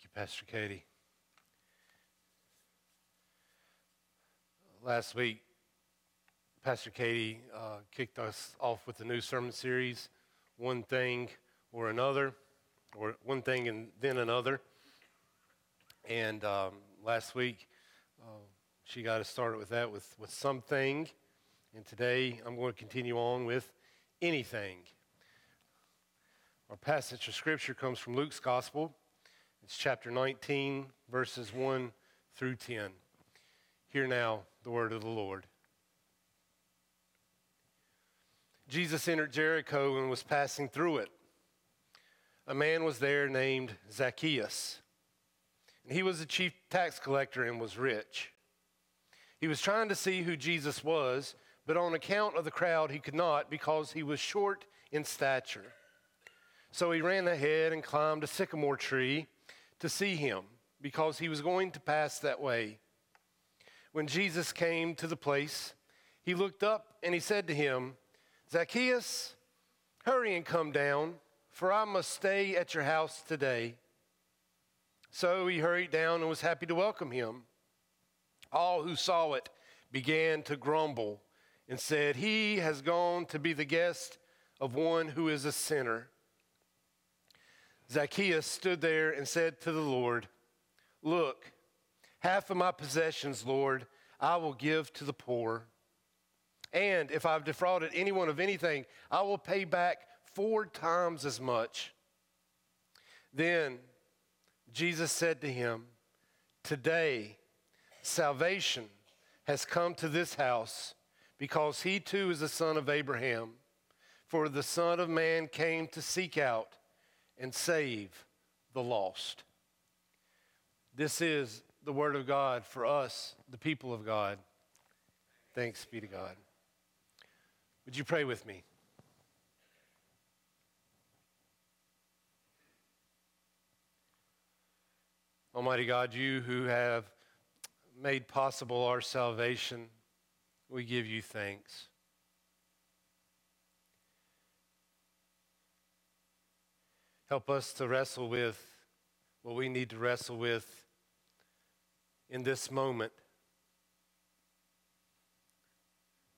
Thank you, Pastor Katie. Last week, Pastor Katie uh, kicked us off with a new sermon series, One Thing or Another, or One Thing and Then Another. And um, last week, uh, she got us started with that, with, with something. And today, I'm going to continue on with anything. Our passage of scripture comes from Luke's Gospel. It's chapter 19, verses 1 through 10. Hear now the word of the Lord. Jesus entered Jericho and was passing through it. A man was there named Zacchaeus, and he was a chief tax collector and was rich. He was trying to see who Jesus was, but on account of the crowd, he could not because he was short in stature. So he ran ahead and climbed a sycamore tree to see him because he was going to pass that way. When Jesus came to the place, he looked up and he said to him, Zacchaeus, hurry and come down, for I must stay at your house today. So he hurried down and was happy to welcome him. All who saw it began to grumble and said, He has gone to be the guest of one who is a sinner. Zacchaeus stood there and said to the Lord, Look, half of my possessions, Lord, I will give to the poor. And if I've defrauded anyone of anything, I will pay back four times as much. Then Jesus said to him, Today salvation has come to this house because he too is a son of Abraham. For the Son of Man came to seek out and save the lost. This is the Word of God for us, the people of God. Thanks be to God. Would you pray with me? Almighty God, you who have made possible our salvation, we give you thanks. Help us to wrestle with what we need to wrestle with in this moment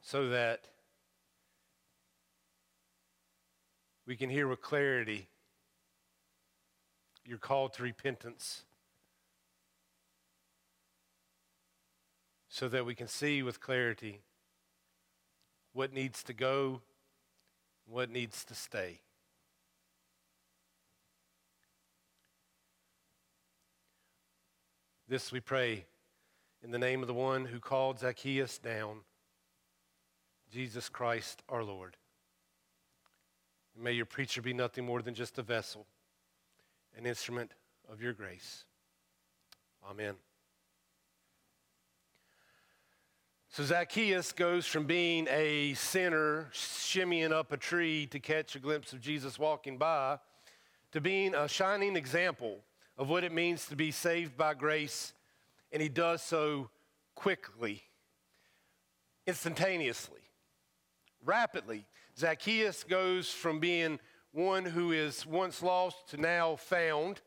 so that we can hear with clarity your call to repentance so that we can see with clarity what needs to go, what needs to stay. This we pray in the name of the one who called Zacchaeus down, Jesus Christ our Lord. may your preacher be nothing more than just a vessel, an instrument of your grace. Amen. So Zacchaeus goes from being a sinner shimmying up a tree to catch a glimpse of Jesus walking by to being a shining example of what it means to be saved by grace, and he does so quickly, instantaneously, rapidly. Zacchaeus goes from being one who is once lost to now found.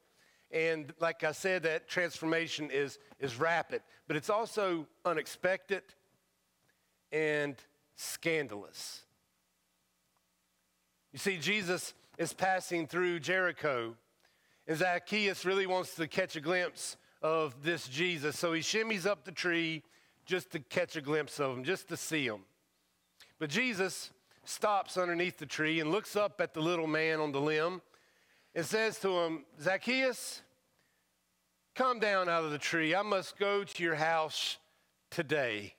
And like I said, that transformation is, is rapid, but it's also unexpected and scandalous. You see, Jesus is passing through Jericho and Zacchaeus really wants to catch a glimpse of this Jesus. So he shimmies up the tree just to catch a glimpse of him, just to see him. But Jesus stops underneath the tree and looks up at the little man on the limb and says to him, Zacchaeus, come down out of the tree. I must go to your house today.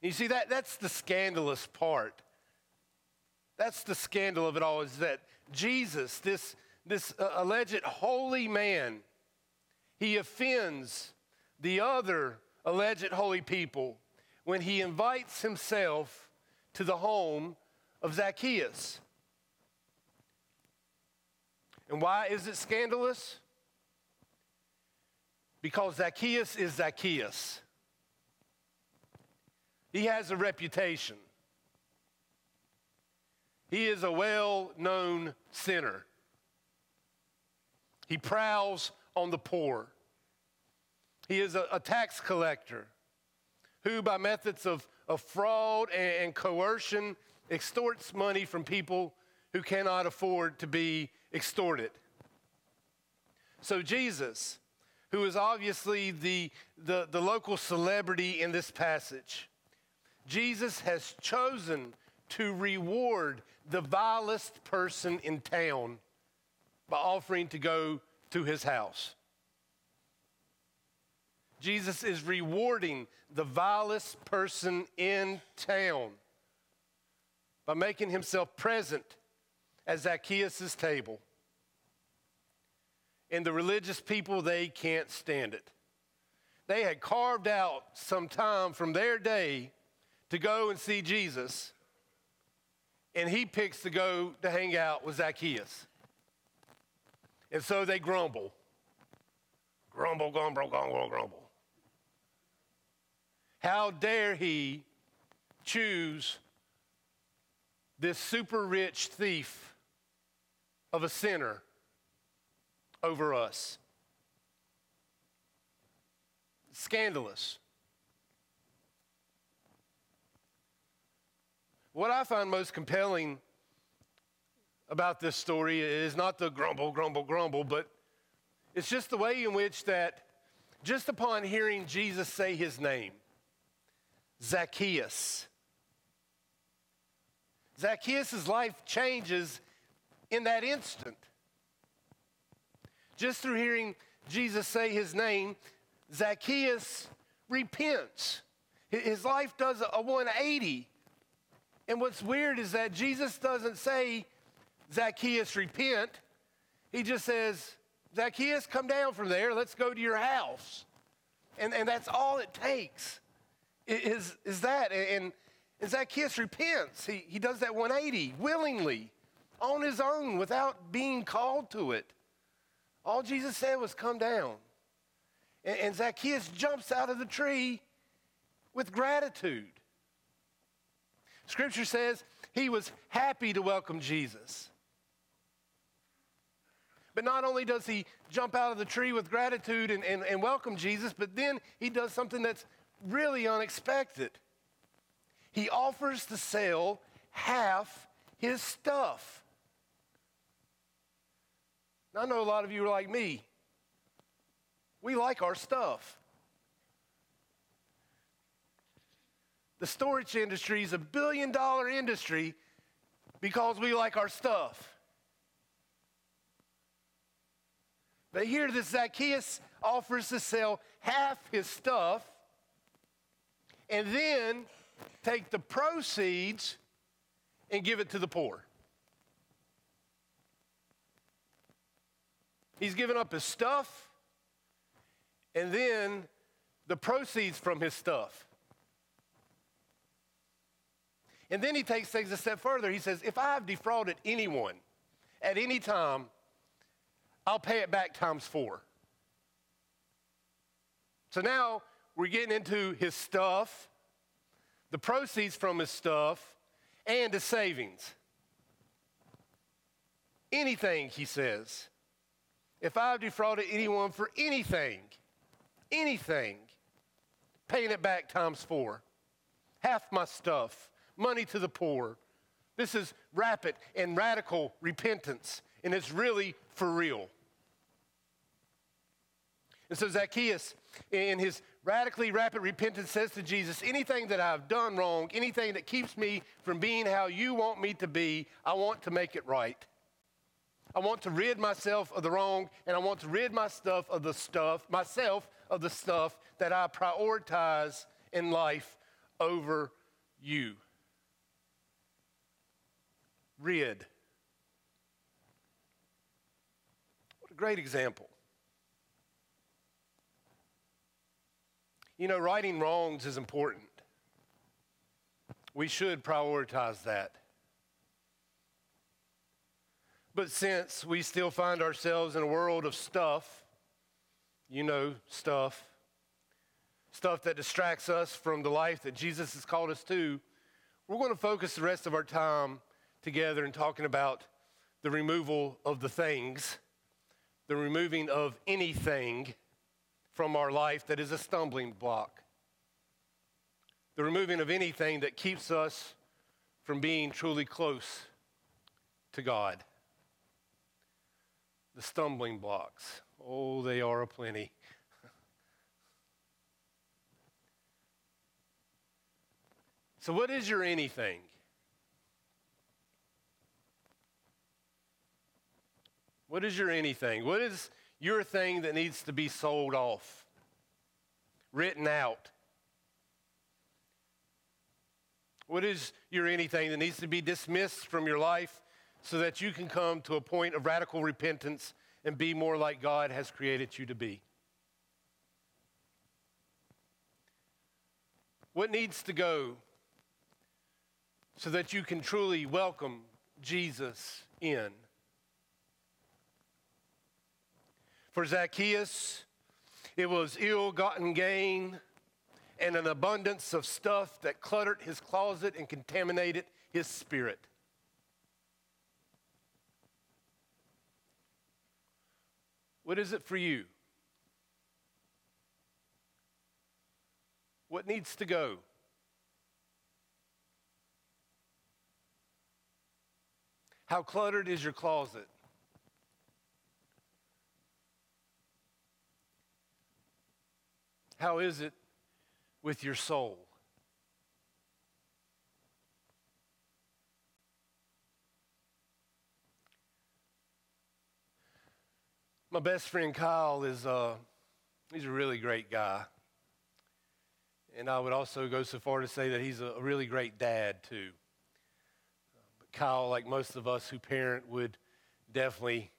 You see, that, that's the scandalous part. That's the scandal of it all is that Jesus, this this uh, alleged holy man, he offends the other alleged holy people when he invites himself to the home of Zacchaeus. And why is it scandalous? Because Zacchaeus is Zacchaeus. He has a reputation. He is a well known sinner. He prowls on the poor. He is a, a tax collector who, by methods of, of fraud and, and coercion, extorts money from people who cannot afford to be extorted. So, Jesus, who is obviously the, the, the, local celebrity in this passage, Jesus has chosen to reward the vilest person in town by offering to go to his house. Jesus is rewarding the vilest person in town by making himself present at Zacchaeus' table. And the religious people, they can't stand it. They had carved out some time from their day to go and see Jesus, and he picks to go to hang out with Zacchaeus. And so they grumble. Grumble, grumble, grumble, grumble. How dare he choose this super rich thief of a sinner over us. Scandalous. What I find most compelling about this story is not the grumble, grumble, grumble, but it's just the way in which that just upon hearing Jesus say his name, Zacchaeus, Zacchaeus' life changes in that instant. Just through hearing Jesus say his name, Zacchaeus repents. His life does a 180. And what's weird is that Jesus doesn't say, Zacchaeus, repent. He just says, Zacchaeus, come down from there. Let's go to your house. And, and that's all it takes is, is that. And, and Zacchaeus repents. He, he does that 180 willingly, on his own, without being called to it. All Jesus said was, Come down. And, and Zacchaeus jumps out of the tree with gratitude. Scripture says he was happy to welcome Jesus. But not only does he jump out of the tree with gratitude and, and, and welcome Jesus, but then he does something that's really unexpected he offers to sell half his stuff. Now, I know a lot of you are like me. We like our stuff. The storage industry is a billion dollar industry because we like our stuff. But here, this Zacchaeus offers to sell half his stuff and then take the proceeds and give it to the poor. He's given up his stuff and then the proceeds from his stuff. And then he takes things a step further. He says, If I've defrauded anyone at any time, I'll pay it back times four. So now we're getting into his stuff the proceeds from his stuff, and his savings. Anything, he says. If I've defrauded anyone for anything, anything, paying it back times four. Half my stuff, money to the poor. This is rapid and radical repentance, and it's really for real. And so Zacchaeus, in his radically rapid repentance, says to Jesus, Anything that I've done wrong, anything that keeps me from being how you want me to be, I want to make it right. I want to rid myself of the wrong, and I want to rid my stuff of the stuff, myself of the stuff that I prioritize in life over you. Rid. What a great example. You know, righting wrongs is important. We should prioritize that. But since we still find ourselves in a world of stuff, you know, stuff, stuff that distracts us from the life that Jesus has called us to, we're going to focus the rest of our time together in talking about the removal of the things, the removing of anything from our life that is a stumbling block, the removing of anything that keeps us from being truly close to God. The stumbling blocks. Oh, they are aplenty. so, what is your anything? What is your anything? What is your thing that needs to be sold off, written out? What is your anything that needs to be dismissed from your life so that you can come to a point of radical repentance and be more like God has created you to be? What needs to go so that you can truly welcome Jesus in? For Zacchaeus, it was ill gotten gain and an abundance of stuff that cluttered his closet and contaminated his spirit. What is it for you? What needs to go? How cluttered is your closet? How is it with your soul? My best friend Kyle is uh, he's a really great guy. And I would also go so far to say that he's a really great dad, too. But Kyle, like most of us who parent, would definitely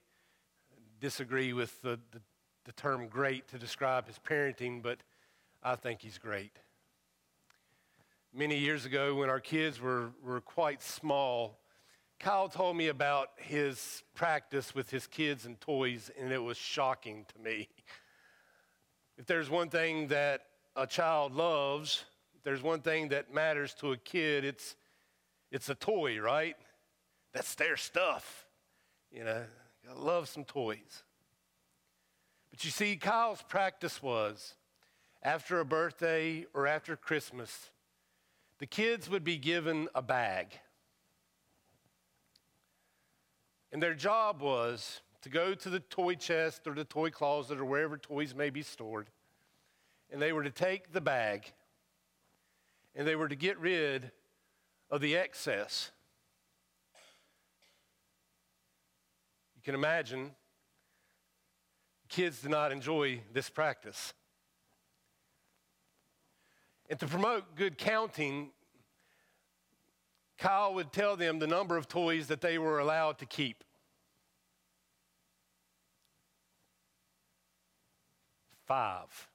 disagree with the, the, the term great to describe his parenting, but I think he's great. Many years ago, when our kids were, were quite small, Kyle told me about his practice with his kids and toys, and it was shocking to me. If there's one thing that a child loves, if there's one thing that matters to a kid, it's, it's a toy, right? That's their stuff. You know, I love some toys. But you see, Kyle's practice was after a birthday or after Christmas, the kids would be given a bag. And their job was to go to the toy chest or the toy closet or wherever toys may be stored. And they were to take the bag and they were to get rid of the excess. You can imagine kids did not enjoy this practice. And to promote good counting, Kyle would tell them the number of toys that they were allowed to keep. Five.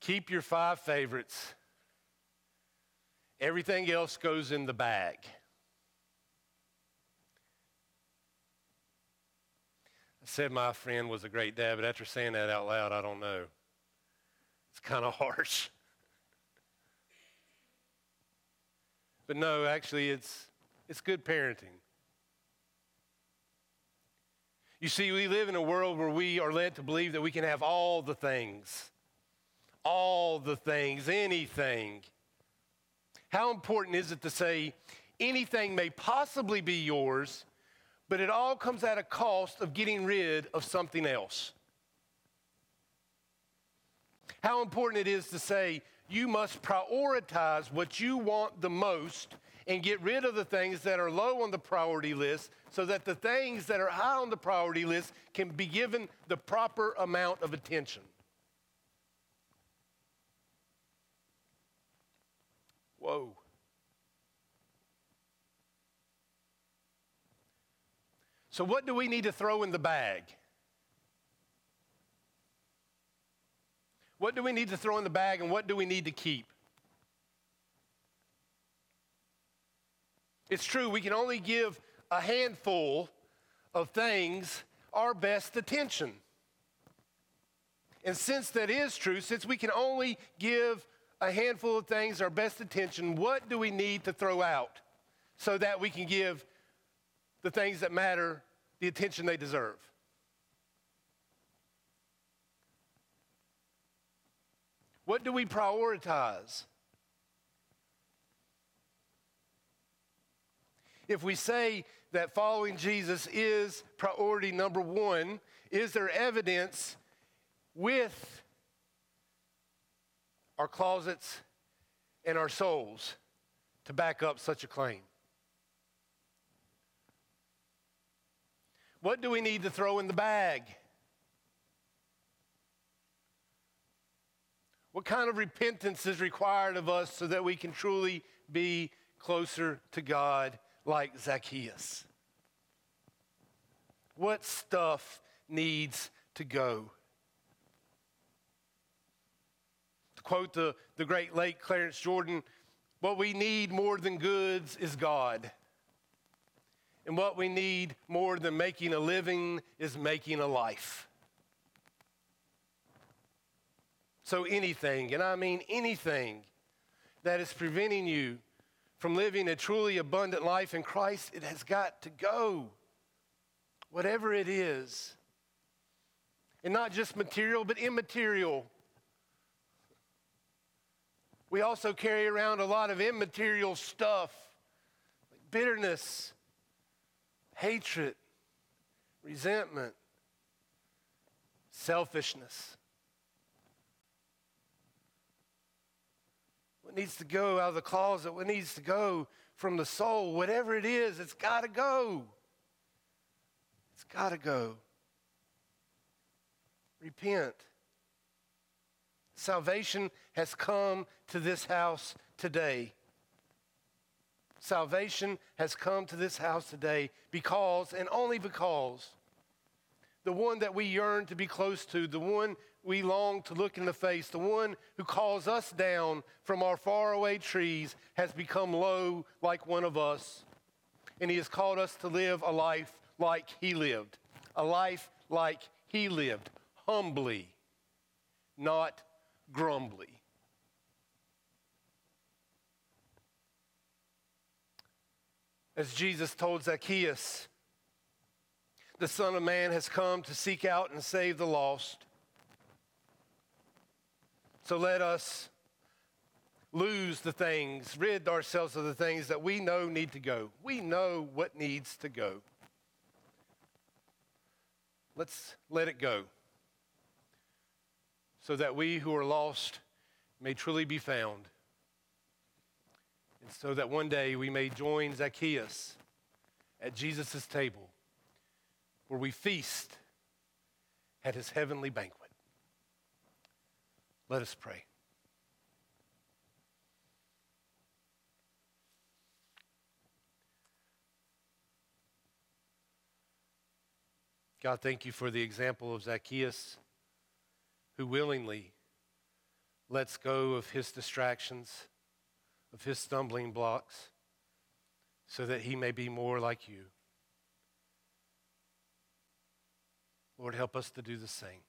Keep your five favorites. Everything else goes in the bag. I said my friend was a great dad, but after saying that out loud, I don't know. It's kind of harsh. But no, actually, it's, it's good parenting. You see, we live in a world where we are led to believe that we can have all the things, all the things, anything. How important is it to say anything may possibly be yours, but it all comes at a cost of getting rid of something else? How important it is to say you must prioritize what you want the most and get rid of the things that are low on the priority list so that the things that are high on the priority list can be given the proper amount of attention. Whoa. So, what do we need to throw in the bag? What do we need to throw in the bag and what do we need to keep? It's true, we can only give a handful of things our best attention. And since that is true, since we can only give a handful of things our best attention, what do we need to throw out so that we can give the things that matter the attention they deserve. What do we prioritize? If we say that following Jesus is priority number one, is there evidence with our closets and our souls to back up such a claim? What do we need to throw in the bag? What kind of repentance is required of us so that we can truly be closer to God like Zacchaeus? What stuff needs to go? To quote the, the great late Clarence Jordan, what we need more than goods is God. And what we need more than making a living is making a life. So anything, and I mean anything, that is preventing you from living a truly abundant life in Christ, it has got to go. Whatever it is. And not just material, but immaterial. We also carry around a lot of immaterial stuff, like bitterness, hatred, resentment, selfishness. Needs to go out of the closet, what needs to go from the soul, whatever it is, it's got to go. It's got to go. Repent. Salvation has come to this house today. Salvation has come to this house today because, and only because, the one that we yearn to be close to, the one we long to look in the face, the one who calls us down from our faraway trees, has become low like one of us. And he has called us to live a life like he lived, a life like he lived, humbly, not grumbly. as Jesus told Zacchaeus, the Son of Man has come to seek out and save the lost. So let us lose the things, rid ourselves of the things that we know need to go. We know what needs to go. Let's let it go so that we who are lost may truly be found and so that one day we may join Zacchaeus at Jesus' table where we feast at his heavenly banquet. Let us pray. God, thank you for the example of Zacchaeus who willingly lets go of his distractions of his stumbling blocks so that he may be more like you. Lord, help us to do the same.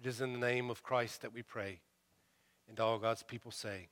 It is in the name of Christ that we pray. And all God's people say,